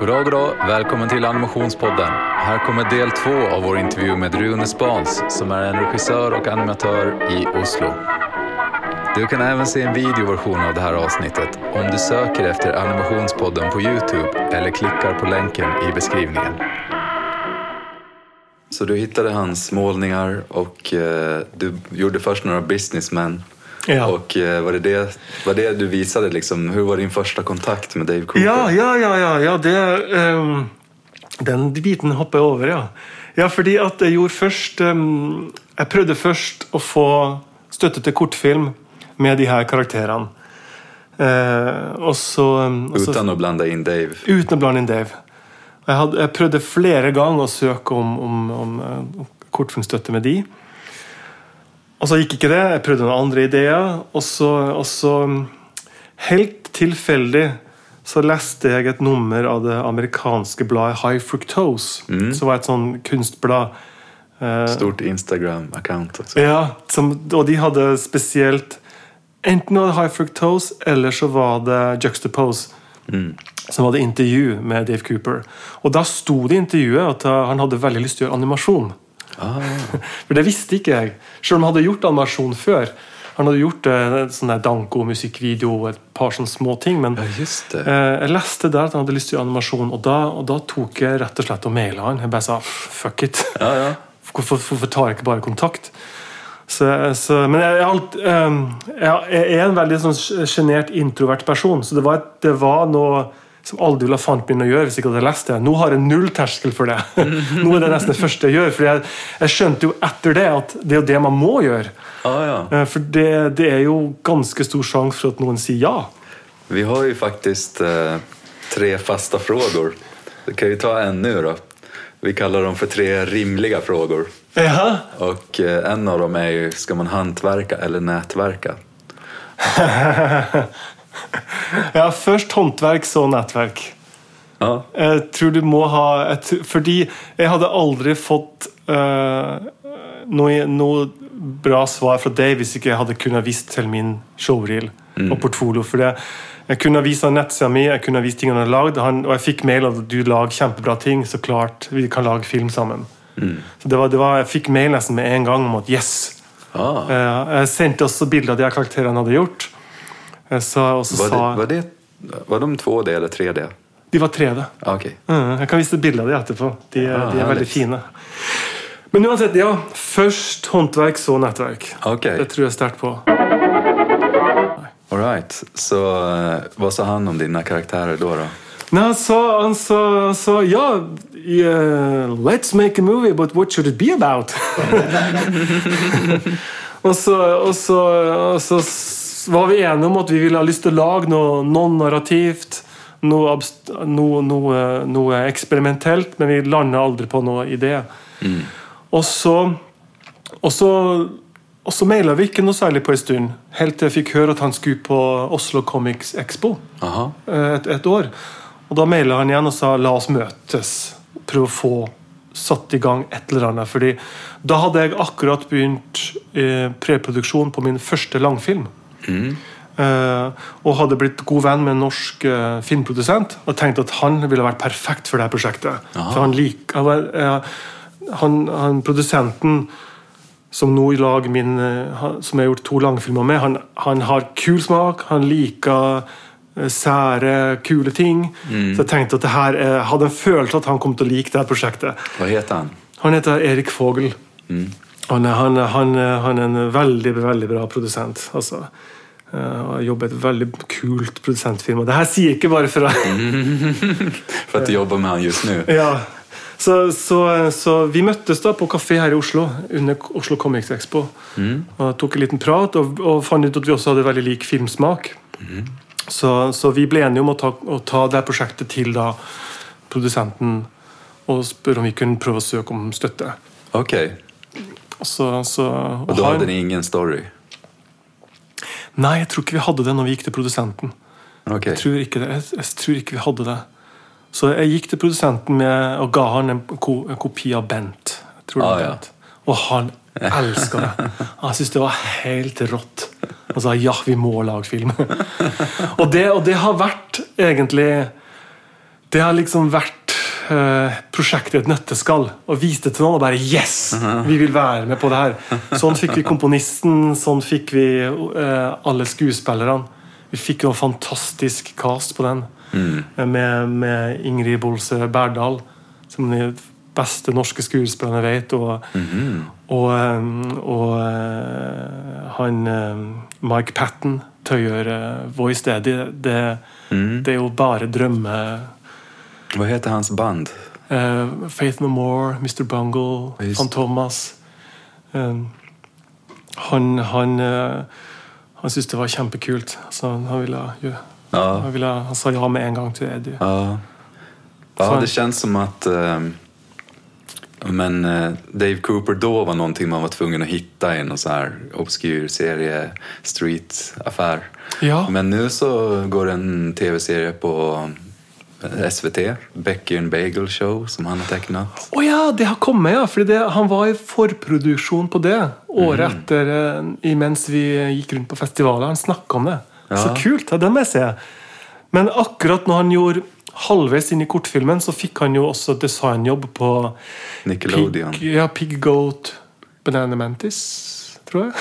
Goddag, goddag. Välkommen till Animationspodden. Här kommer del två av vår intervju med Rune Spans som är en regissör och animatör i Oslo. Du kan även se en videoversion av det här avsnittet om du söker efter Animationspodden på Youtube eller klickar på länken i beskrivningen. Så du hittade hans målningar och eh, du gjorde först några businessmen. Ja. Och eh, var det det, var det du visade liksom? Hur var din första kontakt med Dave Cooper? Ja, ja, ja, ja, ja det, um, Den biten hopper jeg over, ja. Ja, fordi at jeg gjorde først um, Jeg prøvde først å få støtte til kortfilm med de her karakterene. Uh, og så, ehm, og så Utan att blanda in Dave. Uten å blande inn Dave. Jeg, hadde, jeg prøvde flere ganger å søke om, om, om om kortfilmstøtte med de. Og så gikk ikke det. Jeg prøvde noen andre ideer. Og så, og så mm, helt tilfeldig så leste jeg et nummer av det amerikanske bladet High Fructose. Som var et sånn kunstblad. eh, Stort Instagram-account ja, som, og de hadde spesielt Enten var det High Fructose, eller så var det Juxtapose. Som hadde intervju med Dave Cooper. Og da sto det i intervjuet at uh, han hadde veldig lyst til å gjøre animasjon. Ah, For det visste ikke jeg. Selv om han hadde gjort animasjon før. Han hadde gjort uh, sånn der Danko-musikkvideo og et par sånne små ting. Men ja, just det. eh, jeg leste der at han hadde lyst til å gjøre animasjon, og da, og da tok jeg rett og slett og maila han. Jeg bare sa fuck it. Ja, ja. Hvorfor, hvorfor tar jeg ikke bare kontakt? Så, så, men jeg, jeg, ehm, jeg, jeg er en veldig sånn sjenert, introvert person, så det var, det var noe som aldri ville ha fant min å gjøre hvis jeg ikke hadde lest det. Nå har jeg null terskel for det. Nå er det nesten det første jeg gjør. For jeg, jeg skjønte jo etter det at det er jo det man må gjøre. Ah, ja. Eh, For det, det er jo ganske stor sjanse for at noen sier ja. Vi har jo faktisk eh, tre faste frågor. Det kan vi ta ennå, da. då. Vi kaller dem for tre rimelige frågor. Ja. Og eh, en av dem er jo skal man håndverke eller nätverka? ja, først håndverk, så nettverk. Ja, Jeg tror du må ha et, Fordi jeg hadde aldri fått uh, noe, noe bra svar fra deg hvis ikke jeg hadde kunnet vist til min showreel og portfolio. For det, jeg kunne vist han nettsida mi, jeg kunne vist tingene han har lagd, han, og jeg fikk mail at du lager kjempebra ting, så klart vi kan lage film sammen. Så det var, det var, Jeg fikk mail nesten med en gang om at yes! ah. Eh, jeg sendte også bilder av de karakterene han hadde gjort. Så Var, det, var, det, var de 2D eller 3D? De var 3D. Ah, Okej. Mm, jeg kan vise bilde av dem etterpå. De, er- de er veldig fine. Men uansett, ja. Først håndverk, så nettverk. Okay. Det tror jeg sterkt på. All right. Så hva vad sa han om dine karakterer da? da? Nei, han sa, han sa, han sa ja, yeah, let's make a movie, but what should it be about? og, så, og, så, og så var vi enige om at vi ville ha lyst til å lage noe non-narrativt. Noe, noe, noe, noe eksperimentelt, men vi landa aldri på noe idé. Og så og så, og så maila vi ikke noe særlig på en stund, helt til jeg fikk høre at han skulle på Oslo Comics Expo eh, et, et år. Og da maila han igjen og sa la oss møtes. Prøve å få satt i gang et eller annet. Fordi da hadde jeg akkurat begynt eh, preproduksjon på min første langfilm. Eh, og hadde blitt god venn med en norsk eh, filmprodusent og tenkte at han ville vært perfekt for det prosjektet. prosjektet. For han lik, han, eh, han, han Produsenten som nå i lag min, eh, som jeg har gjort to langfilmer med, han, han har kul smak, han liker sære, kule ting. Så jeg tenkte at det her, eh, hadde en følelse at han kom til å like det her prosjektet. Hva heter han? Han heter Erik Fogel. Han, er, han, han, er- han er en veldig veldig bra produsent. altså. Eh, og har jobbet i et veldig kult produsentfirma. Det her sier jeg ikke bare for å for at du jobber med han just nu. ja. så, så, så vi møttes da på kafé her i Oslo under Oslo Comics Expo. Og tok en liten prat og, og fant ut at vi også hadde veldig lik filmsmak. Så, så vi ble enige om å ta, å ta det prosjektet til da produsenten og spørre om vi kunne prøve å søke om støtte. Ok. Så, så, og da hadde han- ingen story? Nei, jeg tror ikke vi hadde det når vi gikk til produsenten. Okay. Jeg tror ikke det. Jeg, jeg tror ikke vi hadde det. Så jeg gikk til produsenten med, og ga han en, ko, en kopi av Bent. Ah, var ja. Og han elska det. Han syntes det var helt rått. Han sa ja, vi må lage film. og, det, og det har vært egentlig Det har liksom vært eh, prosjektet et nøtteskall. Og viste til noen og bare Yes! Vi vil være med på det her. Sånn fikk vi komponisten, sånn fikk vi eh, alle skuespillerne. Vi fikk jo en fantastisk cast på den. mm. Med, med Ingrid Bolse Berdal, som de beste norske skuespillerne vet. Og, og, og, og eh, han eh, Mike Patten gjøre voice det. Det, mm. det er jo bare drømme... Vad heter hans band? Uh, Faith No More, Mr. Bungle, Just. Van Thomas. Uh, han han, eh, han syntes det var kjempekult. Så han, ville, Ja. han, ville, han sa ja med en gang til Eddie. Ja, ja det känns som att men Dave Cooper då var någonting man var tvungen att hitta i någon så här obskyr serie, street-affär. Ja. Men nu så går en tv-serie på SVT, Becky and Bagel Show, som han har tegna. Å ja, det har kommet, ja! For han var i forproduksjon på det året mm. etter, mens imens vi gikk rundt på festivaler. Han snakka om det. Så Ja. kult! Ja, den må jeg se. Men akkurat når han gjorde halvveis inn i kortfilmen, så fikk han jo også designjobb på Nickelodeon. Pig, ja, Pig Goat Banana Mantis, tror jeg.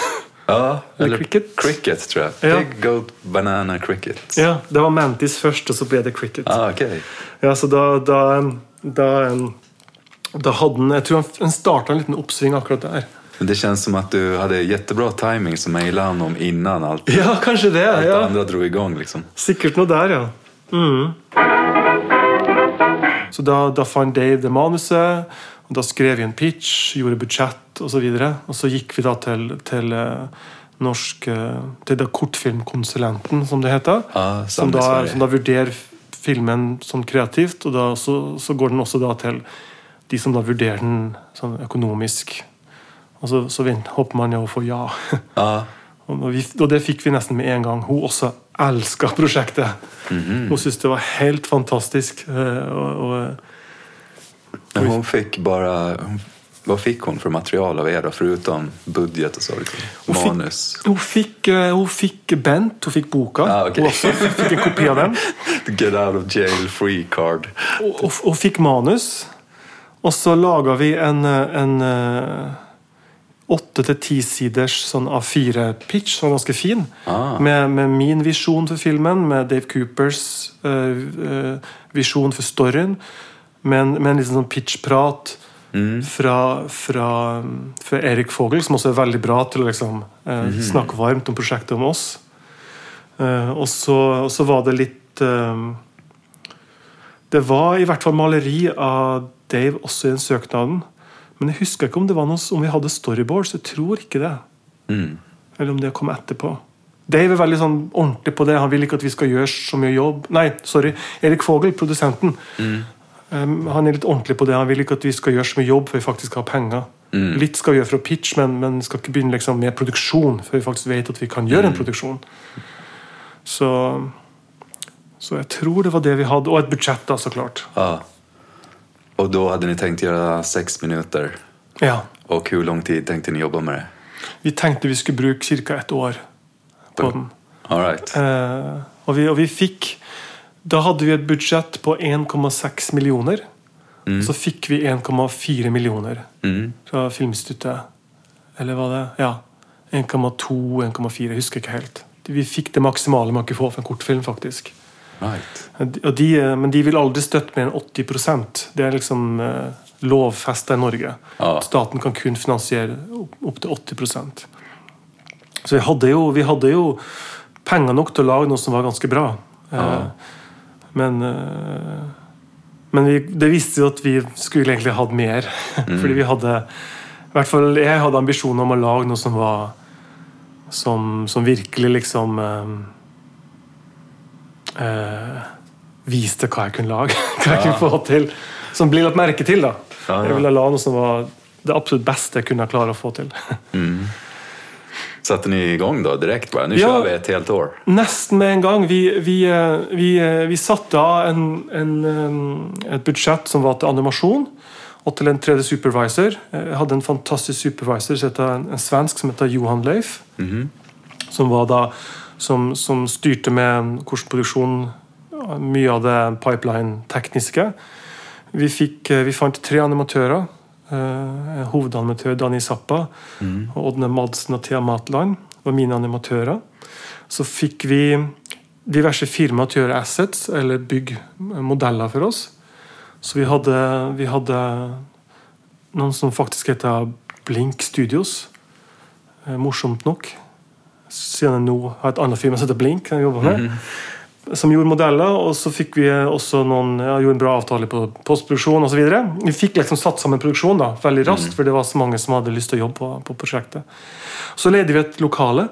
Ja, Eller Cricket. Cricket tror jeg. Ja. Big Goat, Banana, Cricket. Ja, Det var Mantis først, og så ble det Cricket. Ah, okay. Ja, så da, da, da, da hadde han Jeg tror han, han starta en liten oppsving akkurat der. Men Det kjennes som at du hadde kjempebra timing som han honom innan alt, Ja, kanskje det. alt ja. dro i gang, Liksom. Sikkert noe der, ja. Mm. Så da, da fant Dave det manuset, og da skrev vi en pitch, gjorde budsjett osv. Og, så og så gikk vi da til, til eh, norsk eh, Til da kortfilmkonsulenten, som det heter. Ja, som, da, som da vurderer filmen sånn kreativt, og da, så, så går den også da til de som da vurderer den sånn økonomisk. Og så, så håper man jo å få ja. Ja, Og, vi, og det fikk vi nesten med en gang. Hun også elska prosjektet. Mhm. Hun syntes det var helt fantastisk. eh, Og, og, men hun fikk bare Hva fikk hun for materiale av er foruten budsjett budget och så? Liksom. Fick- Manus? hun, fikk, eh, hun fikk Bent, hun fikk boka. Ah, okay. Hun også fikk en kopi av den. Get out of jail free card. Hun, og, og fikk manus. Og så laga vi en, eh, en eh, åtte til ti siders sånn A4-pitch, som var ganske fin. Ah. Med, med min visjon for filmen, med Dave Coopers uh, visjon for storyen. Med en, med en liten sånn pitchprat fra, fra, fra Erik Fogel, som også er veldig bra til å liksom, eh, snakke varmt om prosjektet om oss. Og, så, var det litt Det var i hvert fall maleri av Dave også i den søknaden. Men jeg husker ikke om det var noe, om vi hadde storyboards. Jeg tror ikke det. Mm. Eller om det kom etterpå. Dave er veldig sånn ordentlig på det. Han vil ikke at vi skal gjøre så mye jobb. Nei, sorry. Erik Fogel, produsenten. Um, han er litt ordentlig på det. Han vil ikke at vi skal gjøre så mye jobb før vi faktisk har penger. Litt skal vi gjøre for å pitch, men, men skal ikke begynne liksom med produksjon før vi faktisk vet at vi kan gjøre en produksjon. Så, så jeg tror det var det vi hadde. Og et budsjett, da, så klart. Ja. Och då hade ni tänkt göra sex minuter. Ja. Och hur lång tid tänkte ni jobba med det? Vi tenkte vi skulle bruke ca. ett år på den. All right. Eh, og, vi, og vi fikk Da hadde vi et budsjett på 1,6 millioner. Så fikk vi 1,4 millioner Mm. fra Filminstituttet. Eller var det Ja. 1,2-1,4, jeg husker ikke helt. Vi fikk det maksimale man kunne få for en kortfilm, faktisk. Right. Og de, eh, men de vil aldri støtte mer enn 80% Det er liksom eh, lovfesta i Norge. Ah. Staten kan kun finansiere opp- opptil 80% Så vi hadde, jo, vi hadde jo penger nok til å lage noe som var ganske bra. Eh, Ja. Men, eh, men vi, det viste jo at vi skulle egentlig hatt mer. Fordi vi hadde I hvert fall jeg hadde ambisjoner om å lage noe som var Som, som virkelig liksom eh, eh, Viste hva jeg kunne lage. Hva jeg kunne få til. Som blir lagt merke til. da Ja, ja. Jeg ville la noe som var det absolutt beste jeg kunne klare å få til. Satte ni i gang da direkte nå Ja. kjører vi et helt år. Nesten med en gang. Vi, vi, eh, vi, eh, vi satte av en, en, eh, et budsjett som var til animasjon, og til en tredje supervisor. Jeg hadde en fantastisk supervisor, en, en svensk som heter Johan Leif. Som var da som, som styrte med hvordan produksjonen mye av det pipeline-tekniske. Vi, eh, vi fant tre animatører. Eh, hovedanimatør Dani Zappa Mm. og Ådne Madsen og Thea Matland var mine animatører. Så fikk vi diverse firmaer til å gjøre assets eller bygge modeller for oss. Så vi hadde, vi hadde noen som faktisk heter Blink Studios. Eh, morsomt nok. Siden jeg nå har et annet firma som heter Blink. Jeg jobber med, Som gjorde modeller. Og så fikk vi også noen, ja, gjorde en bra avtale på postproduksjon osv. Vi fikk liksom satt sammen produksjon da, veldig raskt, for det var så mange som hadde lyst til å jobbe på, på prosjektet. Så leide vi et lokale.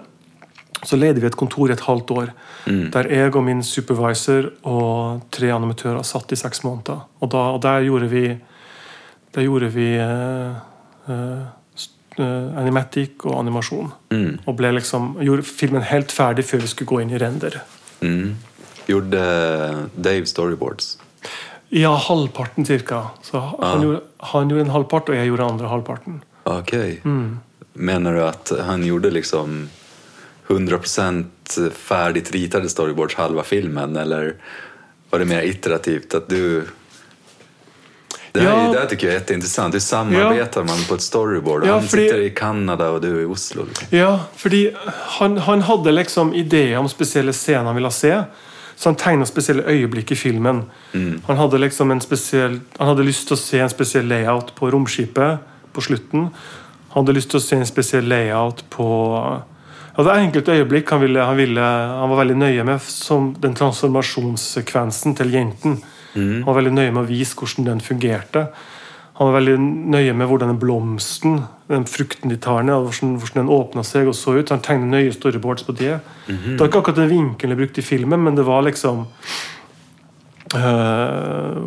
Så leide vi et kontor i et halvt år. Der jeg og min supervisor og tre animatører satt i seks måneder. Og, da, og der gjorde vi Der gjorde vi eh, eh, animatic og animasjon. Mm. Og ble liksom, gjorde filmen helt ferdig før vi skulle gå inn i render. Mm. Gjorde Dave storyboards? Ja, halvparten cirka. Så han, gjorde, han gjorde en halvpart, og jeg gjorde andre halvparten. Ok. Mm. Mener du at han gjorde liksom 100% färdigt ritade storyboards halva filmen eller var det mer iterativt? At du... Det här, Ja. det här tycker jag är jätteintressant. Hur samarbetar man på ett storyboard? Ja, han fordi- sitter i Kanada och du är i Oslo. Liksom. Ja, fordi han, han hadde liksom ideer om spesielle scener han ville se. Så han tegna spesielle øyeblikk i filmen. Han hadde liksom en spesiell Han hadde lyst til å se en spesiell layout på romskipet på slutten. Han hadde lyst til å se en spesiell layout på ja, Det er enkelte øyeblikk han, ville, han, ville, han var veldig nøye med, som den transformasjonssekvensen til jenten. Han var veldig nøye med å vise hvordan den fungerte. Han var veldig nøye med hvordan den blomsten, den frukten de tar ned, hvordan, hvordan den åpna seg og så ut. Han tegnet nøye storyboards på det. Det var ikke akkurat den vinkelen de brukte i filmen, men det var liksom øh,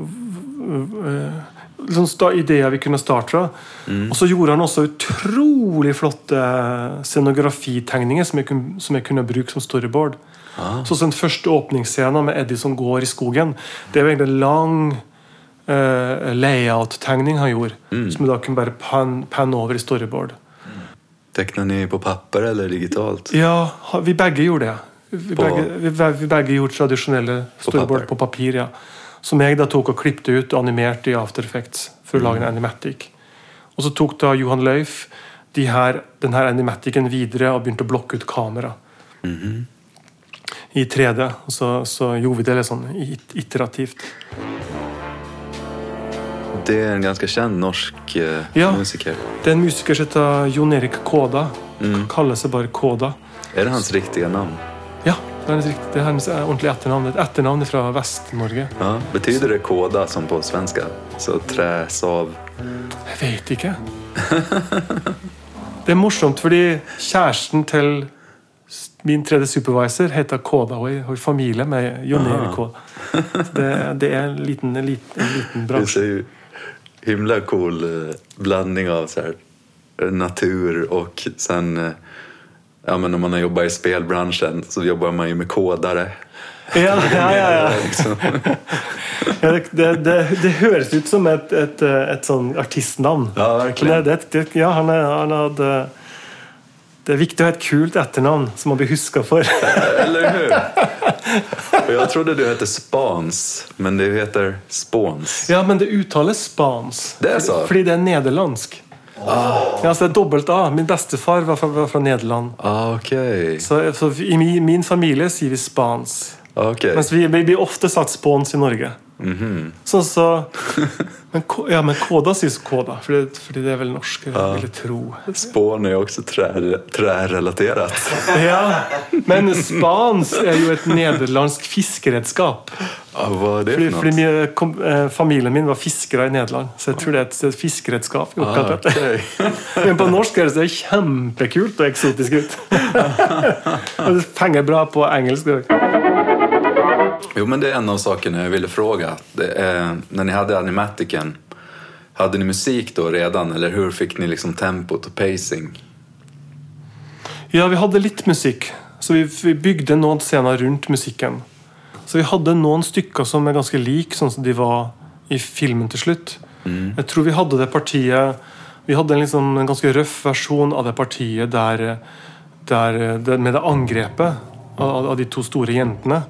øh, liksom ideer vi kunne starte fra. Og så gjorde han også utrolig flotte scenografitegninger som jeg, kunne, som jeg kunne bruke som storyboard. Så den første åpningsscenen med Eddie som går i skogen, det er jo egentlig en lang uh, layout-tegning han gjorde. Som vi da kunne bare panne pan over i storyboard. Tecknar ni på papper eller digitalt? Ja, vi begge gjorde det. Vi På- begge, vi, begge gjorde tradisjonelle storyboard papir. på papir. ja. Som jeg da tok og klippte ut og animerte i After Effects for å lage en animatic. Og så tok da Johan Løif de her, denne animaticen videre og begynte å blokke ut kamera. I 3D. Og så, så gjorde vi det litt sånn iterativt. Det er en ganske kjent norsk uh, Ja. musiker. Det er en musiker som heter Jon Erik Kåda. Kaller seg bare Kåda. Er det hans riktige navn? Ja, det er hans, rikt- det er hans ordentlige etternavn. Et etternavn fra Vest-Norge. Ja. Betyder det koda som på svenska? Så træs av Jeg vet ikke. Det er morsomt, fordi kjæresten til min tredje supervisor heter Kåda. og hun er familie med Jon Erik Kåda. Det, det er en liten, en liten, en liten Det er är himla cool blanding blandning av så här, eh, natur och sen eh, ja, men om man har jobbat i spelbranschen så jobbar man ju med kodare. Ja, ja, ja, ja. Ja det, det, det, det høres ut som et, et, et sånn artistnavn. Ja. Men det, det, ja, han, han hadde Det er viktig å ha et kult etternavn som man blir huska for. Eller hur? Og jeg trodde du heter Spans, men du heter Spåns. Ja, men det uttales spans. Det så? Fordi, det er nederlandsk. Ja, så det er dobbelt A. Min bestefar var fra, var fra Nederland. Ah, okay. Så, så i min, min familie sier vi spans. Okej. Mens vi, vi blir ofte sagt spons i Norge. Sånn så men, Ja, men Kåda sies Kåda, fordi, fordi det er vel norsk, Ja. tro. Spån er jo også trä, trärelaterat. Ja, Men spans er jo et nederlandsk fiskeredskap. Ja, hva er det Fordi, för fordi kom, eh, familien min var fiskere i Nederland, så jeg tror det er et, et fiskeredskap. Ah, okay. Men på norsk høres det kjempekult og eksotisk ut. Og det fenger bra på engelsk. også. Jo, men det är en av sakerna jag ville fråga. Det är, när ni hade animatiken, hade ni musik då redan? Eller hur fick ni liksom tempot och pacing? Ja, vi hadde litt musikk, så vi, vi bygde noen scener rundt musikken. Så vi hadde noen stykker som er ganske like sånn som de var i filmen til slutt. Jeg tror vi hadde det partiet Vi hadde en, liksom, en ganske røff versjon av det partiet der, der det, med det angrepet av, av de to store jentene.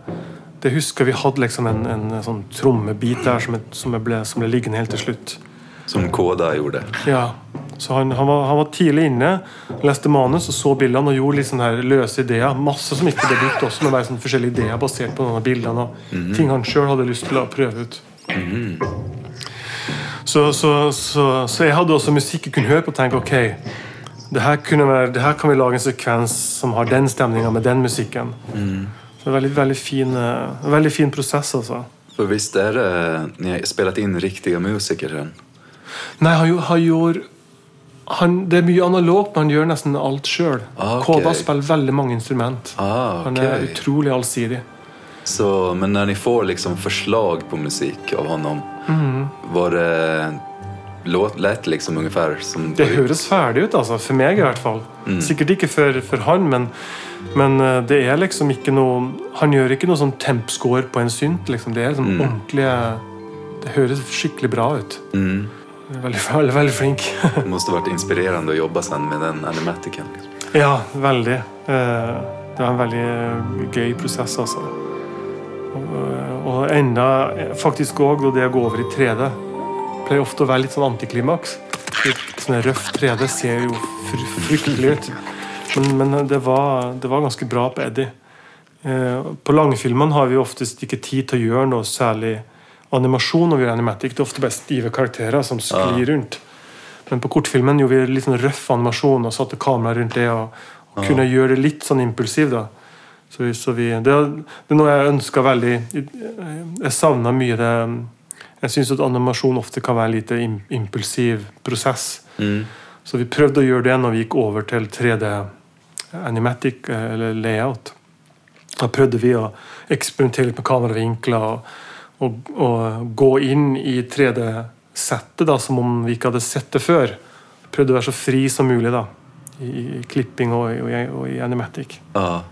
Det Det husker vi hadde liksom en, en, sånn trommebit der som, som, ble, som, ble, liggende helt til slutt. Som Koda gjorde? Ja. Så han, han, var, han var, tidlig inne, leste manus og så bildene og gjorde litt sånne her løse ideer. Masse som ikke ble brukt også, men bare sånne forskjellige ideer basert på noen av bildene. og mm -hmm. Ting han sjøl hadde lyst til å prøve ut. Mm -hmm. så, så, så, så, jeg hadde også musikk jeg kunne høre på og tenke ok, det her, være, det her, kan vi lage en sekvens som har den stemninga med den musikken. Mm. Det er veldig, veldig, fin, uh, veldig fin prosess, altså. For hvis dere ni har spilt inn riktige musikere? Nei, han, han gjorde han, det er mye analogt, men han gjør nesten alt sjøl. Ah, okay. Koda spiller veldig mange instrument. Ah, okay. Han er utrolig allsidig. Så, men når dere får liksom forslag på musikk av ham, mm. var det låt liksom ungefär som Det høres ferdig ut, altså. For meg, i hvert fall. Mm. Sikkert ikke for, for han, men, men, eh, det er liksom ikke noe Han gjør ikke noe sånn tempscore på en synt. Liksom. Det er liksom mm. ordentlig Det høres skikkelig bra ut. Mm. Veldig, veldig, veldig flink. det måtte vært inspirerende å jobbe sen med den animaticen. Liksom. Ja, veldig. Eh, det var en veldig gøy prosess, altså. Og enda faktisk òg det å gå over i 3D pleier ofte å være litt sånn antiklimaks. Sånn røff 3D ser jo fryktelig ut. Men, men det, var, det, var, ganske bra på Eddie. Eh, på langfilmene har vi oftest ikke tid til å gjøre noe særlig animasjon når vi gjør animatic. Det er ofte bare stive karakterer som sklir rundt. Men på kortfilmen gjorde vi litt sånn røff animasjon og satte kamera rundt det. og, og ja. kunne gjøre det litt sånn impulsiv. da. Så så vi, det, det, er noe jeg ønska veldig Jeg savna mye det Jeg syns at animasjon ofte kan være en lite impulsiv prosess. Mm. Så vi prøvde å gjøre det når vi gikk over til 3D animatic eller layout. Da prøvde vi å eksperimentere litt med kameravinkler. og å, gå inn i 3D-settet som om vi ikke hadde sett det før. Prøvde å være så fri som mulig da, i, i klipping og, og, og, i animatic. Ja.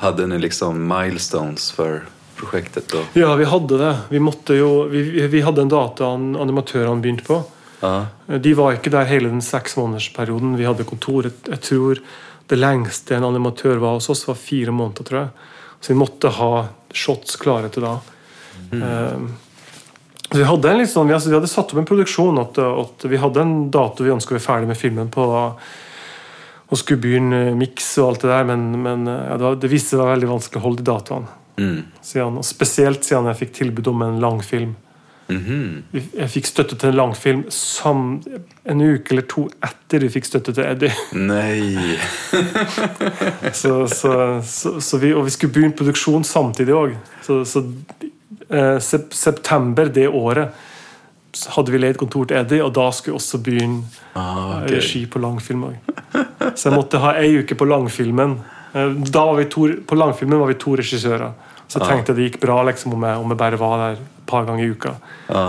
Hadde dere liksom milestones for prosjektet? da? Ja, vi hadde det. Vi, jo, vi, vi hadde en data animatørene begynte på. Ja. De var ikke der hele den seksmånedersperioden vi hadde kontor. Jeg tror det lengste en animatør var hos oss, var fire måneder. tror jeg. Så vi måtte ha shots klare til da. Mm. vi hadde, en sånn, vi, hadde satt opp en produksjon at, at vi hadde en dato vi ønska å være ferdig med filmen på. Og skulle begynne miks og alt det der, men, men ja, det, var, det, viste seg veldig vanskelig å holde de datoene. Mm. Siden, spesielt siden jeg fikk tilbud om en langfilm. Mm -hmm. Jeg fikk støtte til en langfilm en uke eller to etter vi fikk støtte til Eddie. Nei så, så, så, vi, Og vi skulle begynne produksjon samtidig òg. Så, eh, september det året hadde vi leid kontor til Eddie, og da skulle jeg også begynne ah, okay. regi på langfilm. Så jeg måtte ha ei uke på langfilmen. Eh, da var vi to, på langfilmen var vi to regissører. Så jeg tenkte det gikk bra liksom, om, jeg, om jeg bare var der et par ganger i uka. Ja.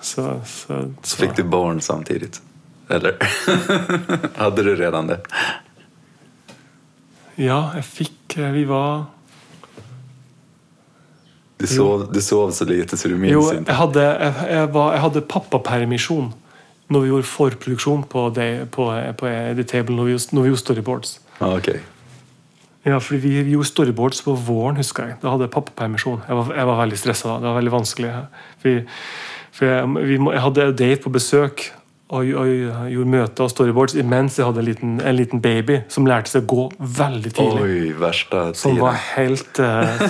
Så, så, så. Fikk du barn samtidig? Eller hadde du redan det? Ja, jeg fikk eh, Vi var du sov, du sov, så lite så du minns jo, ikke? Jeg hadde, jeg, jeg, var, jeg hadde pappapermisjon når vi gjorde forproduksjon på, det, på, på The Table når vi gjorde storyboards. Ah, okay. Ja, fordi vi, vi, gjorde storyboards på våren, husker jeg. Da hadde jeg pappapermisjon. Jeg var, jeg var veldig stressa. Det var veldig vanskelig. Vi, for jeg, vi, jeg, hadde Dave på besøk og, og, gjorde møter og storyboards imens jeg hadde en liten, en liten, baby som lærte seg å gå veldig tidlig. Oi, verste tida. Som var helt uh,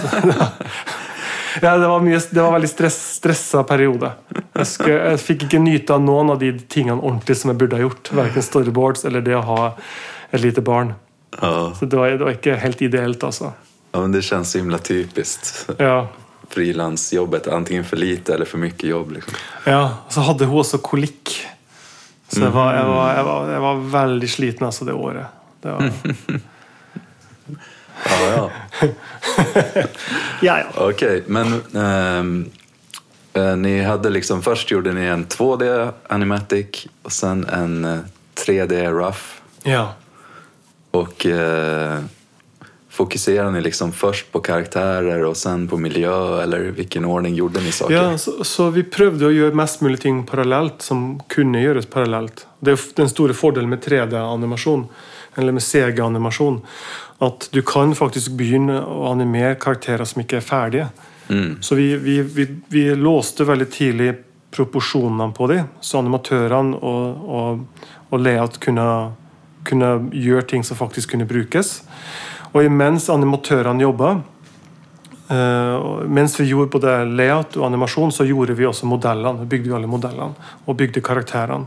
ja, det var, mye, det var veldig stress, stressa periode. Jeg, skulle, jeg, fikk ikke nyte av noen av de tingene ordentlig som jeg burde ha gjort. Verken storyboards eller det å ha et lite barn. Ja. Så det var, det var, ikke helt ideelt, altså. Ja, men Det kjennes så himla typisk. Ja. Frilansjobbet. Antingen for lite eller for mye jobb. Liksom. Ja, så hadde hun også kolikk. Så jeg var, jeg var, jeg var, jeg var veldig sliten altså, det året. Det var... ja, ja. ja, ja. Ok, men um, uh, ni hadde liksom, Først gjorde ni en 2D animatic og sen en uh, eh, 3D rough. Ja. Och eh, Fokuserar ni liksom först på karaktärer och sen på miljö, eller vilken ordning gjorde ni saker? Ja, så, så vi prøvde å gjøre mest mulig ting parallelt som kunne gjøres parallelt. Det er den store fordelen med 3D-animasjon, eller med CG-animasjon, at du kan faktisk begynne å animere karakterer som ikke er ferdige. Så vi, vi, vi, vi låste veldig tidlig proporsjonene på dem, så animatørene og, og, og layout kunne, kunne gjøre ting som faktisk kunne brukes. Og imens animatørene jobba, eh, mens vi gjorde både layout og animasjon, så gjorde vi også modellene. Vi bygde alle modellene og bygde karakterene.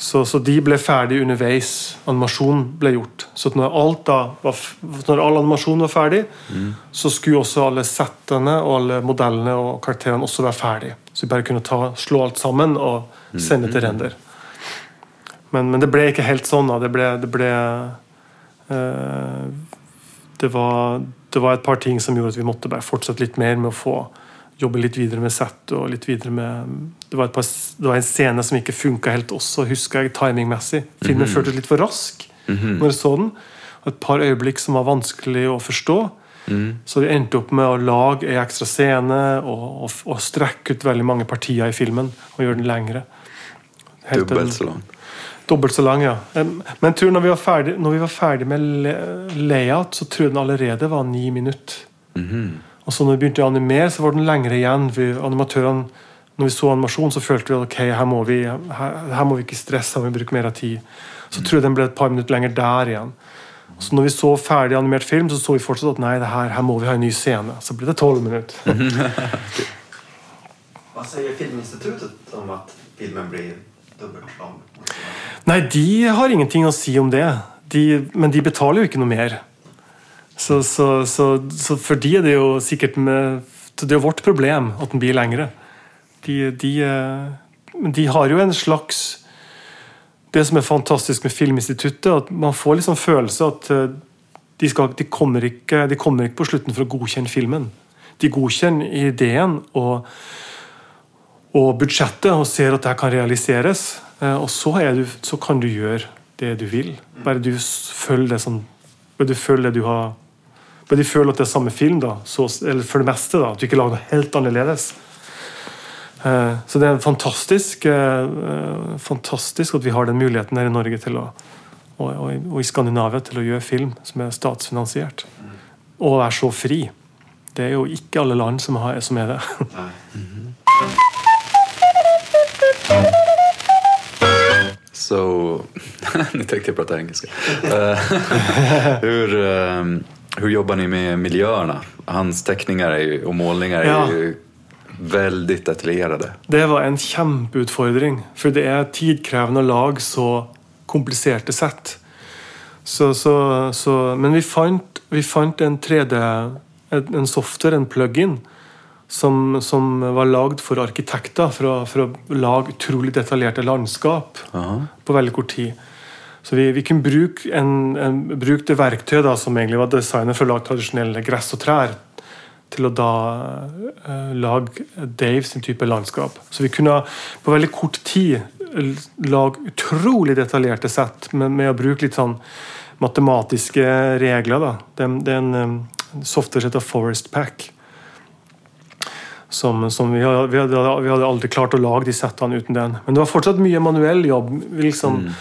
Så, så, de ble ferdig underveis. Animasjon ble gjort. Så når, var, når all animasjon var ferdig, mm. så skulle også alle settene og alle modellene og karakterene også være ferdig. Så vi bare kunne ta, slå alt sammen og sende til render. Men, men det ble ikke helt sånn. Da. Det ble, det, ble uh, det, var, det var et par ting som gjorde at vi måtte bare fortsette litt mer med å få jobbe litt videre med sett og litt videre med Det var, par, det var en scene som ikke funka helt også, husker jeg, timingmessig. Filmen mm -hmm. føltes litt for rask mm -hmm. når jeg så den. Og et par øyeblikk som var vanskelig å forstå. Mm. Så vi endte opp med å lage ei ekstra scene og, og, og, strekke ut veldig mange partier i filmen og gjøre den lengre. Dobbelt så lang? Dobbelt så lang, ja. Men tror når vi var ferdig, når vi var ferdig med layout, så tror jeg den allerede var ni minutter. -hmm. Og så når vi begynte å animere, så var den lengre igjen. Vi, animatørene, når vi så animasjon, så følte vi at ok, her må vi, her, her må vi ikke stresse, her må vi bruke mer av tid. Så tror jeg den ble et par minutter lenger der igjen. Så når vi så ferdig animert film, så så vi fortsatt at nei, her, her, må vi ha en ny scene. Så ble det tolv minutter. Hva sier Filminstituttet om at filmen blir? Nei, de har ingenting å si om det. De, men de betaler jo ikke noe mer. Så, så, så, så, for de er det jo sikkert med, Det er jo vårt problem at den blir lengre. De, de, eh, de, har jo en slags Det som er fantastisk med Filminstituttet, at man får liksom følelse at eh, de, skal, de, kommer ikke, de kommer ikke på slutten for å godkjenne filmen. De godkjenner ideen og, og budsjettet og ser at det kan realiseres. Eh, og så, du, så kan du gjøre det du vil. Bare du følger det som bare du følger det du har Bare du føler at det er samme film, da, så, eller for det meste. da, At du ikke lager noe helt annerledes. Uh, så det er fantastisk, uh, fantastisk at vi har den muligheten her i Norge til å, og, og, i Skandinavia til å gjøre film som er statsfinansiert. Og er så fri. Det er jo ikke alle land som, har, som er det. Så Nå tenkte jeg prate engelsk. Uh, hur, hur jobbar ni med miljöerna? Hans teckningar ju, och målningar ja. är ju veldig detaljerte. Det var en kjempeutfordring, for det er tidkrevende å lage så kompliserte sett. Så, så, så, men vi fant, vi fant en 3D, en software, en plug-in, som, som, var lagd for arkitekter for å, for å lage utrolig detaljerte landskap Aha. på veldig kort tid. Så vi, vi kunne bruke, en, en, bruke, det verktøyet da, som egentlig var designet for å lage tradisjonelle gress og trær, til å da uh, lage Dave sin type landskap. Så vi kunne på veldig kort tid lage utrolig detaljerte sett med, med å bruke litt sånn matematiske regler. Da. Det, det er en um, software som heter Forest Pack. Som, som vi, hadde, vi, hadde, vi, hadde, aldri klart å lage de settene uten den. Men det var fortsatt mye manuell jobb. liksom mm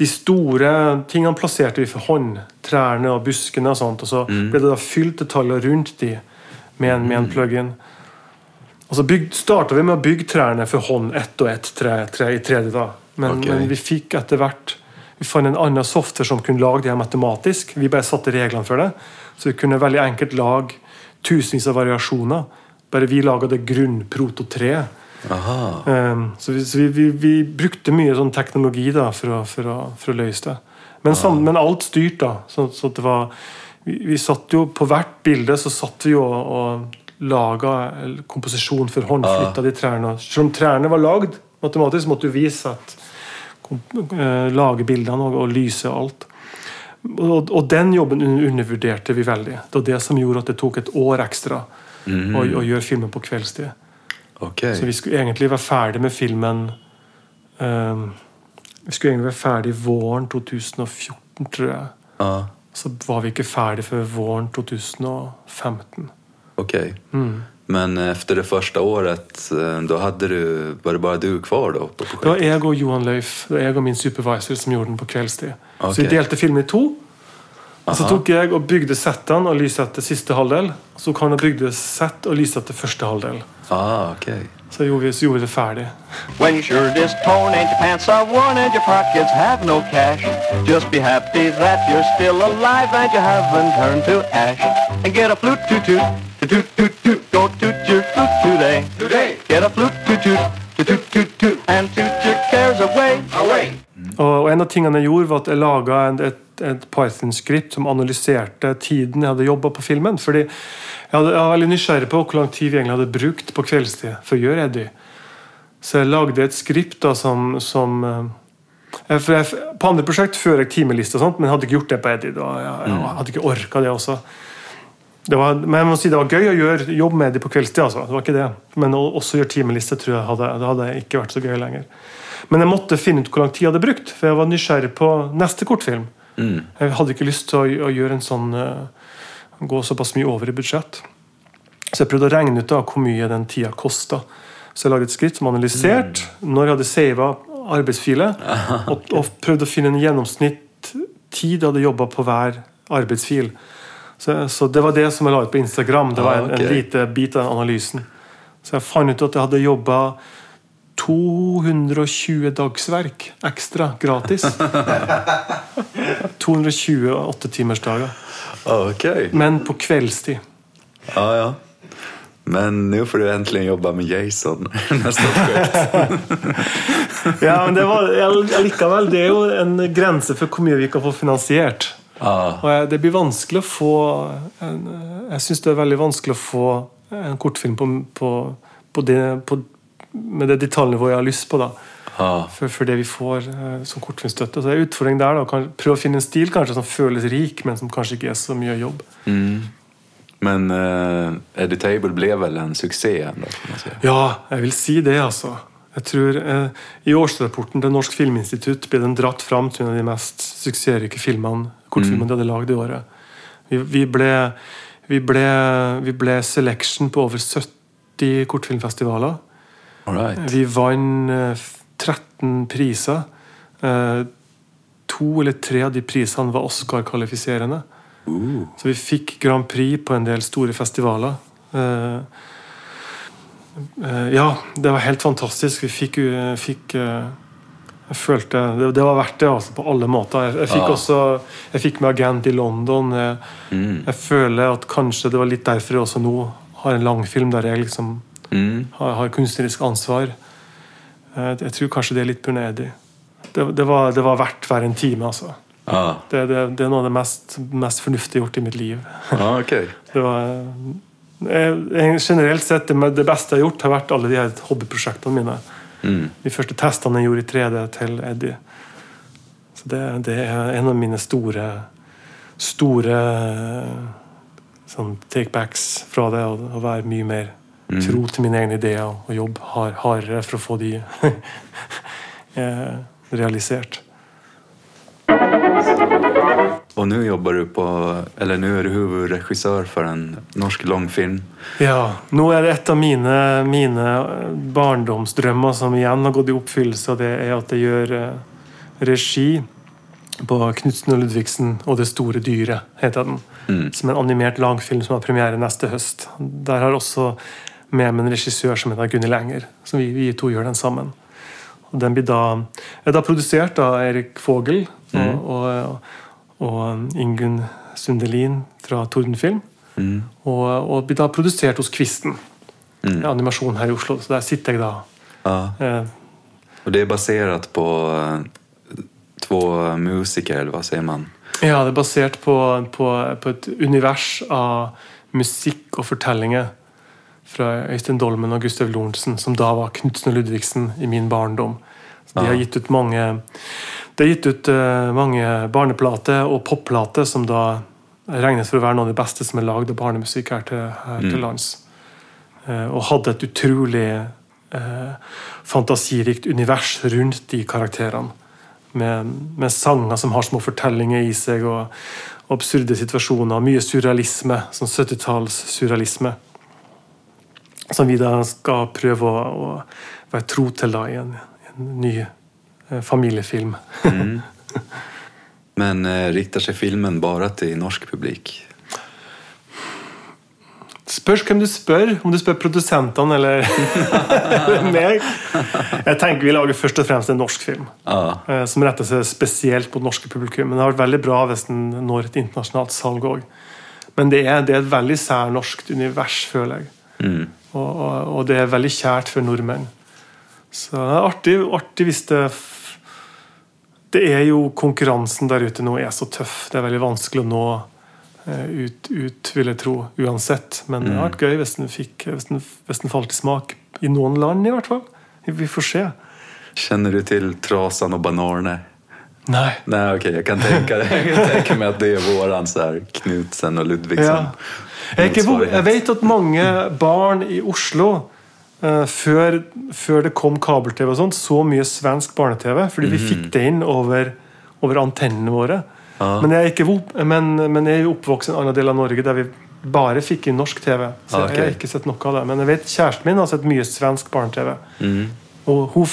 de store tingene plasserte vi for hånd. Trærne og buskene og sånt. Og så mm. ble det da fylt detaljer rundt de med en, med en mm. plug-in. Og så starta vi med å bygge trærne for hånd, ett og ett tre, tre i 3D. da. Men, okay. men, vi fikk etter hvert Vi fant en annen software som kunne lage det her matematisk. Vi bare satte reglene for det. Så vi kunne veldig enkelt lage tusenvis av variasjoner. Bare vi laga det grunnprototreet Um, så, vi, så vi, vi, vi, brukte mye sånn teknologi da, for, å, for, å, for å løse det. Men, sam, men alt styrt, da. Så, så det var, vi, satt jo På hvert bilde så satt vi jo og, og laga komposisjon for hånd. Flytta de trærne. Selv om trærne var lagd matematisk, måtte vi vise at lage bildene og, og lyse og alt. Og, og, den jobben undervurderte vi veldig. Det var det som gjorde at det tok et år ekstra mm. og, og, gjør filmen på kveldstid. Okay. Så vi skulle egentlig være ferdig med filmen um, Vi skulle egentlig være ferdig våren 2014, tror jeg. Ah. Så var vi ikke ferdig før våren 2015. Ok. Mm. Men etter det første året, eh, da hadde du, var det bare du kvar da? på Det var jeg og Johan Løif, det var jeg og min supervisor som gjorde den på kveldstid. Okay. Så vi delte filmen i to. Og så tok jeg og bygde settene og lyssatte siste halvdel. Så kan jeg bygde sett og lyssatte første halvdel. Ah, okay. Så gjorde vi, så gjorde vi det ferdig. When your shirt is torn and your pants are worn and your pockets have no cash, just be happy that you're still alive and you haven't turned to ash. And get a flute toot toot, toot toot toot, go toot your flute today. Today. Get a flute toot toot, toot toot toot, and toot your cares away. Away. Og, en av tingene jeg gjorde, var at jeg laga et, et Python-skript som analyserte tiden jeg hadde jobba på filmen. Fordi jeg, hadde, jeg var veldig nysgjerrig på hvor lang tid vi egentlig hadde brukt på kveldstid for å gjøre Eddie. Så jeg lagde et skript da som, som eh, jeg, jeg, På andre prosjekt fører jeg timeliste, og sånt, men jeg hadde ikke gjort det på Eddie. Da. Jeg, jeg, hadde ikke orka det også. Det var, men jeg må si det var gøy å gjøre jobb med Eddie på kveldstid. Altså. Det var ikke det. Men å også gjøre timeliste tror jeg hadde, det hadde ikke vært så gøy lenger. Men jeg måtte finne ut hvor lang tid jeg hadde brukt, for jeg var nysgjerrig på neste kortfilm. Jeg hadde ikke lyst til å, å gjøre en sånn uh, gå såpass mye over i budsjett. Så jeg prøvde å regne ut da hvor mye den tida kosta. Så jeg lagde et skritt som analyserte når jeg hadde sava arbeidsfile, og, og prøvde å finne en gjennomsnitt tid jeg hadde jobba på hver arbeidsfil. Så, så det var det som jeg la ut på Instagram. Det var en, Ah, ok. en lite bit av analysen. Så jeg fant ut at jeg hadde jobba 220 dagsverk ekstra gratis. 220 åttetimersdager. Ok. Men på kveldstid. Ja, ja. Men nå får du endelig jobba med Jason neste nästa. Ja, men det var likevel, det er jo en grense for hvor mye vi kan få finansiert. Ah. Og jeg- det blir vanskelig å få en, Jeg syns det er veldig vanskelig å få en kortfilm på, på, på det, på, med det detaljnivået jeg har lyst på. da ah. for, for det vi får eh, som kortfilmstøtte. Så det er en utfordring der. da kan, Prøve å finne en stil kanskje som føles rik, men som kanskje ikke er så mye jobb. Men uh, Editable ble vel en suksess? säga. Ja, jeg vil si det, altså. Jeg tror eh, I årsrapporten til Norsk Filminstitutt ble den dratt fram til en av de mest suksessrike filmene, kortfilmene de hadde lagd i året. Vi, vi, ble, vi, ble, vi ble selection på over 70 kortfilmfestivaler. All right. Vi vant eh, 13 priser. Eh, To eller tre av de prisene var Oscar-kvalifiserende. Så vi fikk Grand Prix på en del store festivaler. Eh, ja, det var helt fantastisk. Vi fikk, fikk Jeg følte det, det var verdt det altså, på alle måter. Jeg, jeg fikk ah. også Jeg fikk med agent i London. Jeg, Mm. jeg føler at kanskje det var litt derfor jeg også nå har en langfilm der jeg liksom Mm. har, har kunstnerisk ansvar. Eh, Jeg tror kanskje det er litt Bunedi. Det, det, var, det var verdt hver en time, altså. Ah. Det, det, det er noe av det mest, mest fornuftige gjort i mitt liv. Ah, okay. Det var, jeg, generelt sett, det, det beste jeg har gjort, har vært alle de her hobbyprosjektene mine. Mm. De første testene jeg gjorde i 3D til Eddie. Så det, det er en av mine store store sånn takebacks fra det. Å å være mye mer tro til mine egne ideer og jobbe hard, hardere for å få de eh, realisert. Og nå jobber du på, eller nå er du hovedregissør for en norsk langfilm. Ja, nå er det et av mine, mine barndomsdrømmer som igjen har gått i oppfyllelse, og det er at jeg gjør eh, regi på Knutsen og Ludvigsen og Det store dyret, heter den. Som en animert langfilm som har premiere neste høst. Der har også med en regissør som heter Gunhild Enger. Så vi, vi to gjør den sammen. Og den blir da, er da produsert av Erik Fogel og, og, og Ingunn Sundelin fra Tordenfilm. Og, og blir da produsert hos Kvisten. Animasjon her i Oslo. Så der sitter jeg da. Ja. Eh, og det er basert på to två musiker, eller hva sier man? Ja, det er basert på, på, på et univers av musikk og fortellinger fra Øystein Dolmen og Gustav Lorentzen, som da var Knutsen og Ludvigsen i min barndom. Så de har gitt ut mange De har gitt ut eh, mange barneplater og popplater som da regnes for å være noen av de beste som er lagd av barnemusikk her til, her til lands. Eh, og hadde et utrolig eh, fantasirikt univers rundt de karakterene. Med, med sanger som har små fortellinger i seg, og, absurde situasjoner. Mye surrealisme, sånn 70-talls-surrealisme. Som vi da skal prøve å, å være tro til da i en, en ny familiefilm. familiefilm. Men eh, riktar seg filmen bare til norsk publikk? Spørs hvem du spør. Om du spør produsentene eller, eller meg. Jeg tenker vi lager først og fremst en norsk film. ah. eh, Som retter seg spesielt mot norske publikum. Men det har vært veldig bra hvis den når et internasjonalt salg òg. Men det er, det er et veldig særnorskt univers, føler jeg. Og, og, og det er veldig kjært for nordmenn. Så det er artig, artig hvis det Det er jo konkurransen der ute nå er så tøff. Det er veldig vanskelig å nå eh, ut, ut, vil jeg tro, uansett. Men det hadde vært gøy hvis den, fikk, hvis, den, hvis den falt i smak. I noen land, i hvert fall. Vi får se. Kjenner du til trasene og Banarne? Nei. Nej, okej, jag kan tänka, jag kan tänka mig att det är våran så här, Knutsen och Ludvigsen. Ja. Jeg, vet at mange barn i Oslo uh, før, før det kom kabel-TV, og sånt, så mye svensk barne-TV. Fordi vi fikk det inn over, over antennene våre. Ja. Men, jeg er ikke, men, men jeg er oppvokst i en annen del av Norge der vi bare fikk inn norsk TV. Så Ah, ok. jeg har ikke sett noe av det. Men jeg vet kjæresten min har sett mye svensk barne-TV. Mm. Og hun,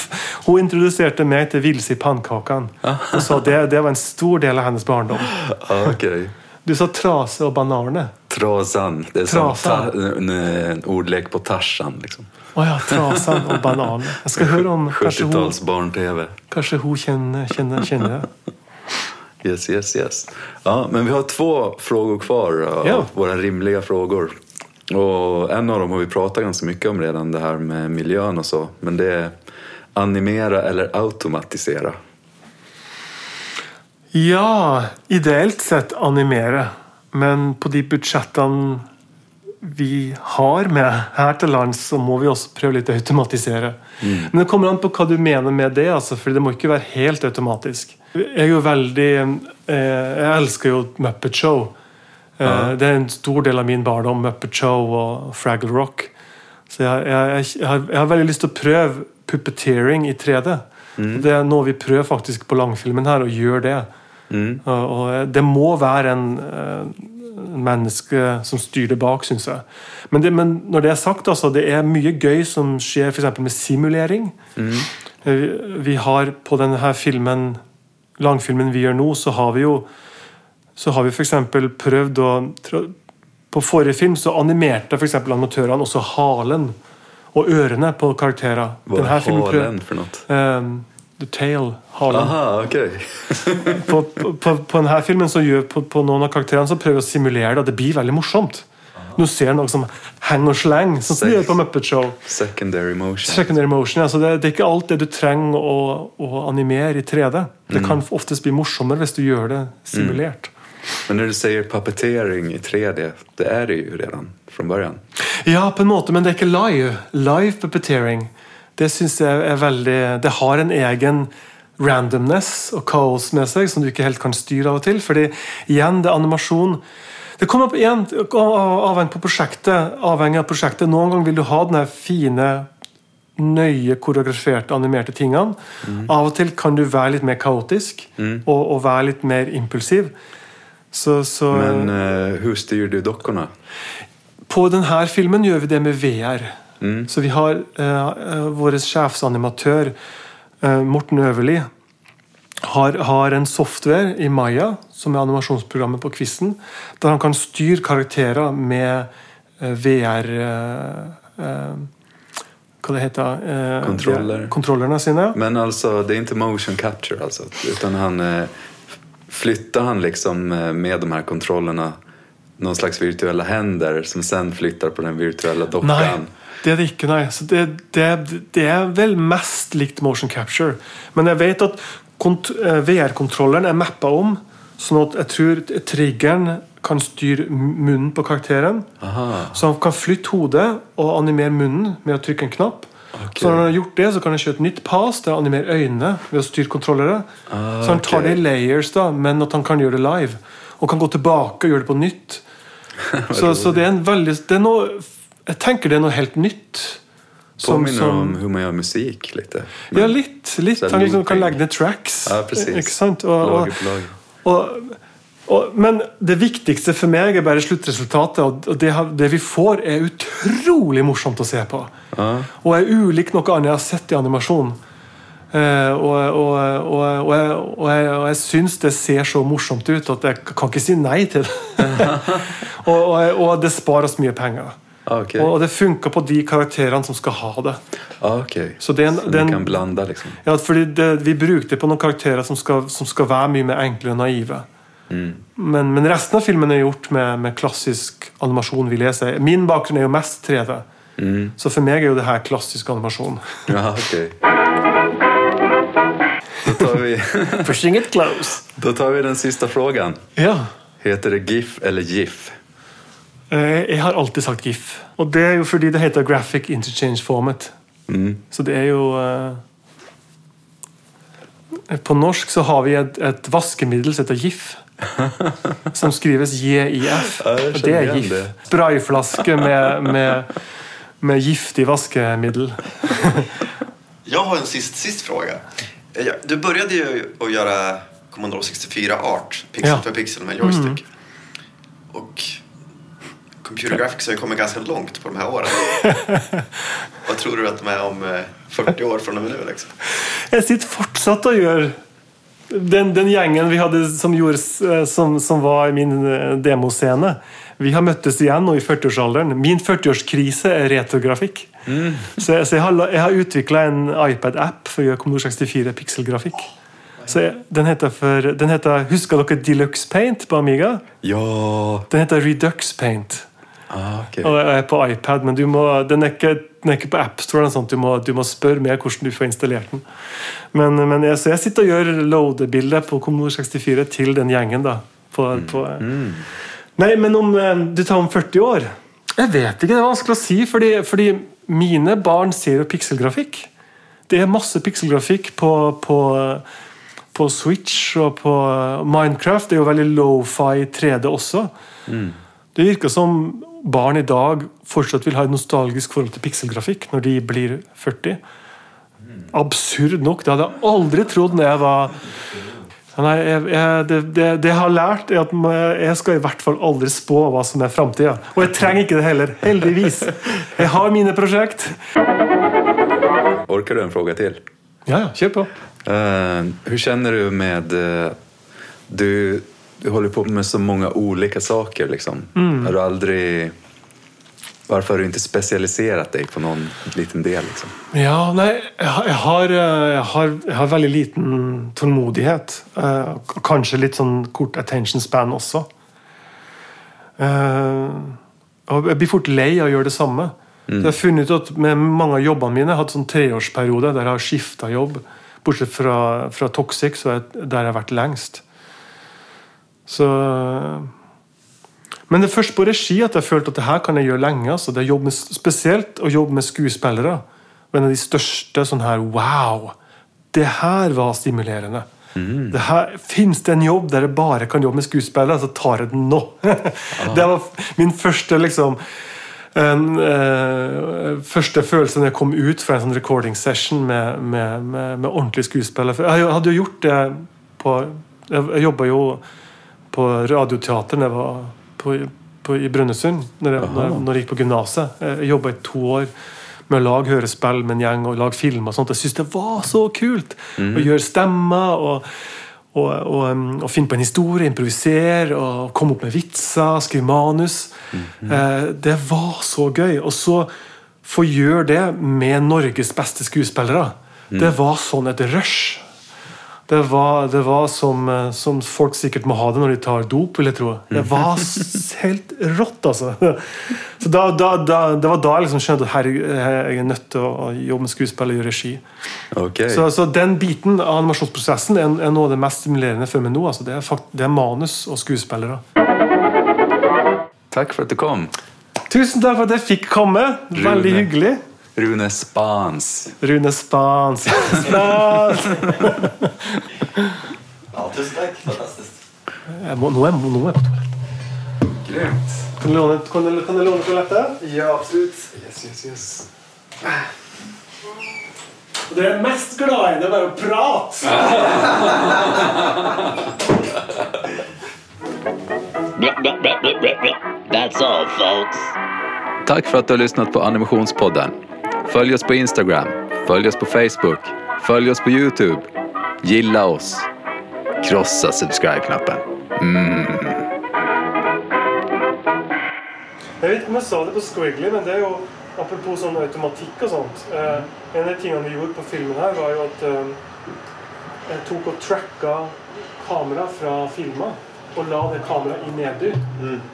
hun introduserte meg til Vilse i pannkaken. Og sa det, det var en stor del av hennes barndom. Okay. Du sa trase og banane. Trasan, det er Trasan. ta, en, ordlek på Tarzan. Liksom. Å ja, trasan og banan. Jeg skal høre om kanskje hun, 70-tals barn-tv. kanskje hun kjenner, kjenner, kjenner det. Yes, yes, yes. Ja, men vi har två frågor kvar av Ja. våra rimliga frågor. Och en av dem har vi pratat ganska mycket om redan, det här med miljön och så. Men det är animera eller automatisera. Ja, ideelt sett animere. Men på de budsjettene vi har med her til lands, så må vi også prøve litt å automatisere. Men det kommer an på hva du mener med det, altså, for det må ikke være helt automatisk. Jeg er jo veldig eh, Jeg elsker jo Muppet Show. Eh, Det er en stor del av min barndom, Muppet Show og Fraggle Rock. Så jeg, jeg, jeg, har, jeg har veldig lyst til å prøve puppeteering i 3D. Det er noe vi prøver faktisk på langfilmen her, å gjøre det. Mm. Og, og det må være en, eh, menneske som styrer det bak, syns jeg. Men, det, men når det er sagt, altså, det er mye gøy som skjer f.eks. med simulering. Mm. Vi, vi har på denne filmen, langfilmen vi gjør nå, så har vi jo så har vi f.eks. prøvd å På forrige film så animerte eksempel animatørene også halen og ørene på karakterer. Hva er halen for noe? Ehm, the tail, halen. Aha, okay. På, på, på, på denne filmen så gjør på, noen av karakterene så prøver vi å simulere det, og det blir veldig morsomt. Nå ser noe som henger og sleng sånn som de gjør på Muppet Show. Secondary motion. Secondary motion, altså det, det er ikke alt det du trenger å, å animere i 3D. Det kan oftest bli morsommere hvis du gjør det simulert. Men når du sier puppetering i 3D, det er det jo redan fra början. Ja, på en måte, men det er ikke live. Live puppeteering. Det synes jeg er veldig Det har en egen randomness og kaos med seg som du ikke helt kan styre av og til. fordi igjen, det er animasjon Det kommer på igjen avhengig på prosjektet. avhengig av prosjektet. Noen ganger vil du ha den fine nøye koreograferte, animerte tingene. Av og til kan du være litt mer kaotisk og, og være litt mer impulsiv. Så, så Men eh, hur styrer du dokkene? på denne filmen gjør vi det med VR. Så vi har eh, eh, vår sjefsanimatør uh, Morten Øverli har, har en software i Maya, som er animasjonsprogrammet på Quizen, der han kan styre karakterer med VR eh, Hva det heter eh, Kontroller. Kontrollerne sine. Men altså, det er ikke motion capture altså, utan han flyttar han liksom eh, med de här kontrollerna någon slags virtuella händer som sen flyttar på den virtuella dockan. Nei, det er det ikke, nei. Så det, det, det er vel mest likt motion capture. Men jeg vet at eh, VR-kontrolleren er mappa om, sånn at jeg tror triggeren kan styre munnen på karakteren. Aha. Så han kan flytte hodet og animere munnen med å trykke en knapp. Ok. Så når han har gjort det, så kan han kjøre et nytt pass der han animerer øynene ved å styre kontrollere. Ah, så han tar det i layers, da, men at han kan gjøre det live. Og kan gå tilbake og gjøre det på nytt. så, så det er en veldig det er noe, Jeg tenker det er noe helt nytt. Som, Påminner som, om hur man musikk litt. Men, ja, litt. litt. Han liksom kan legge ned tracks. Ja? Og, og, og, og, men det viktigste for meg er bare sluttresultatet. Og det, det vi får, er utrolig morsomt å se på. Ja. Og er ulik noe annet jeg har sett i animasjon. Uh, og, og, og, og, jeg, og, jeg, jeg syns det ser så morsomt ut at jeg kan ikke si nei til det. og, det sparer oss mye penger. Okay. Og det funker på de karakterene som skal ha det. Okay. Så det en- Så det er du en- kan blande, liksom. Ja, fordi det, Vi bruker det på noen karakterer som skal, som skal være mye mer enkle og naive. Men, men resten av filmen er gjort med, med klassisk animasjon. vil jeg si. Min bakgrunn er jo mest 3D. Så for meg er jo det her klassisk animasjon. Ja, ok. Da tar, vi, Pushing it close. Da tar vi den siste frågan. Ja. Heter det GIF eller GIF? Eh, Jeg har alltid sagt GIF. Og det er jo fordi det heter Graphic Interchange Format. Så det er jo eh, På norsk så har vi et, et vaskemiddel som heter GIF. Som skrives JIF. Ja, jeg Og det er GIF. Sprayflaske med, med, med giftig vaskemiddel. Jag har en sist, sist fråga. Eh, Du började ju att göra Commodore 64 Art, pixel Ja. för pixel med joystick. Och computer graphics har ju kommit ganska långt på de här åren. Vad tror du att de är om eh, 40 år från och med nu? Liksom? Jeg sitter fortsatt og gjør den, den gjengen vi hadde som, gjorde, eh, som, som var i min eh, demoscene. Vi har møttes igjen nå i 40-årsalderen. Min 40-årskrise er retrografikk. Så, jeg, så jeg har, jeg har utvikla en iPad-app for å gjøre Commodore 64 pikselgrafikk. Så jeg, den heter for, den heter, Husker dere Deluxe Paint på Amiga? Ja. Den heter Redux Paint. Ah, okay. Og jeg er på iPad, men du må, den, er ikke, den er ikke på AppStore. eller. Du må, du må spørre meg hvordan du får installert den. Men, men jeg, så jeg sitter og gjør loadebilder på Commodore 64 til den gjengen. da. På, på, Nei, men om eh, du tar om 40 år Jeg vet ikke, det er vanskelig å si. Fordi, fordi mine barn ser jo pikselgrafikk. Det er masse pikselgrafikk på, på, på Switch og på Minecraft. Det er jo veldig low-fi 3D også. Det virker som barn i dag fortsatt vil ha et nostalgisk forhold til pikselgrafikk når de blir 40. Absurd nok. Det hadde jeg aldri trodd når jeg var Nei, jeg, jeg, det, det, det jeg har lært, er at jeg skal i hvert fall aldri spå hva som er framtida. Og jeg trenger ikke det heller. Heldigvis. Jeg har mine prosjekt. Orker du en spørsmål til? Ja, ja, kjør på. Eh, hur kjenner du med... uh, du, du håller på med så många olika saker. Liksom. Har du aldrig... Varför har du ikke spesialisert deg på noen liten del? Liksom? Ja, nei, jeg, har- jeg, har, eh, jeg, har, veldig liten tålmodighet. Eh, kanskje litt sånn kort attention span også. Eh, jeg blir fort lei av å gjøre det samme. Mm. jeg har funnet ut at Med mange av jobbene mine jeg har hatt sånn treårsperiode der jeg har skifta jobb. Bortsett fra, fra Toxic, så jeg der jeg har vært lengst. Så men det er først på regi at jeg følte at det her kan jeg gjøre lenge. Altså. Det er jobb med, spesielt å jobbe med skuespillere. Og en av de største sånn her Wow! Det her var stimulerende. Det her, Fins det en jobb der jeg bare kan jobbe med skuespillere, så tar jeg den nå. det var min første liksom en, eh, første følelse når jeg kom ut fra en sånn recording session med, med, med, med ordentlige skuespillere. Jeg hadde jo gjort det på jeg jobba jo på Radioteater når jeg var på, på, i Brønnøysund, når, jeg- når, når jeg gikk på gymnaset. Jeg jobba i to år med å lage hørespill med en gjeng og lage film. og sånt. Jeg syntes det var så kult å gjøre stemmer og, og, og, um, og finne på en historie, improvisere og komme opp med vitser, skrive manus. Eh, det var så gøy. Og så få gjøre det med Norges beste skuespillere. Det var sånn et rush. Det var, det var som, eh, som folk sikkert må ha det når de tar dop, vil jeg tro. Det var helt rått, altså. Så da, da, da, Det var da jeg liksom skjønte at herregud, jeg er nødt til å jobbe med skuespill og gjøre regi. Okay. Så, så den biten av animasjonsprosessen er, er noe av det mest stimulerende for meg nå. Altså. Det, er fakt, det er manus og skuespillere. Takk for at du kom. Tusen takk for at jeg fikk komme. Veldig hyggelig. Rune Spans. Rune Spans. Spans. Ja, tusen takk. Fantastisk. Jeg må, nå, er, nå er jeg på toalettet. Grymt. Kan du låne, kan du, kan du låne toalettet? Ja, absolutt. Yes, yes, yes. Det jeg er mest glad i, det er bare å prate. That's all, folks. Takk for at du har lyssnat på Animationspodden. Följ oss på Instagram, Följ oss på Facebook. Följ oss på Youtube. Gilla oss. Krossa subscribe-knappen. Jeg vet ikke om jeg sa det på Squiggly, men det er jo apropos sånn automatikk og sånt. Eh, en av de tingene vi gjorde på filmen her, var jo at eh, jeg tok og tracka kamera fra filma og la det kameraet i Eddie.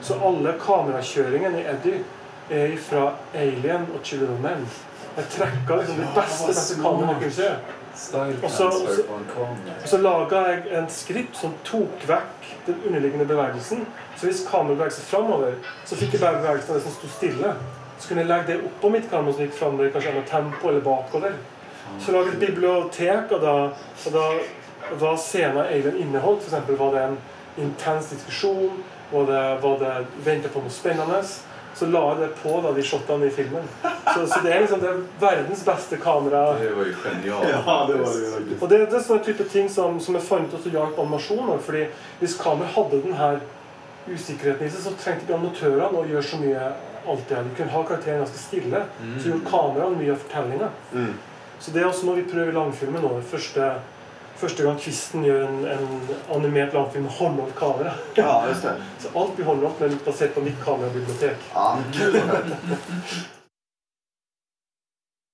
Så alle kamerakjøringene i Eddie er fra Alien og Children of Men. Jeg trekka liksom de beste, kameraene jeg kunne se. Og så, og så, laga jeg en skript som tok vekk den underliggende bevegelsen. Så hvis kameraet beveget seg framover, så fikk jeg bare bevegelsen av det som sto stille. Så kunne jeg legge det oppå mitt kamera som gikk framover, kanskje enda tempo eller bakover. Så lage et bibliotek, og da, og da hva scenen Eivind inneholdt. Eksempel, var det en intens diskusjon? Var det, var det venta på noe spennende? Så la jeg det på da, de shotene i filmen. Så, så det er liksom det er verdens beste kamera. Det var jo genialt. Ja, det var jo. Og det, det er sånne type ting som, som jeg fant ut å hjalp animasjonen. fordi hvis kameraet hadde den her usikkerheten i seg, så trengte ikke amatørene å gjøre så mye alltid. De kunne ha karakteren ganske stille. Så gjorde kameraene mye av fortellinga. Så det er også noe vi prøver i langfilmen nå. Første, første gang Kvisten gjør en, en animert langfilm med håndholdt kamera. Ja, det. Så alt blir håndholdt, men basert på mitt kamerabibliotek. Ja, kul.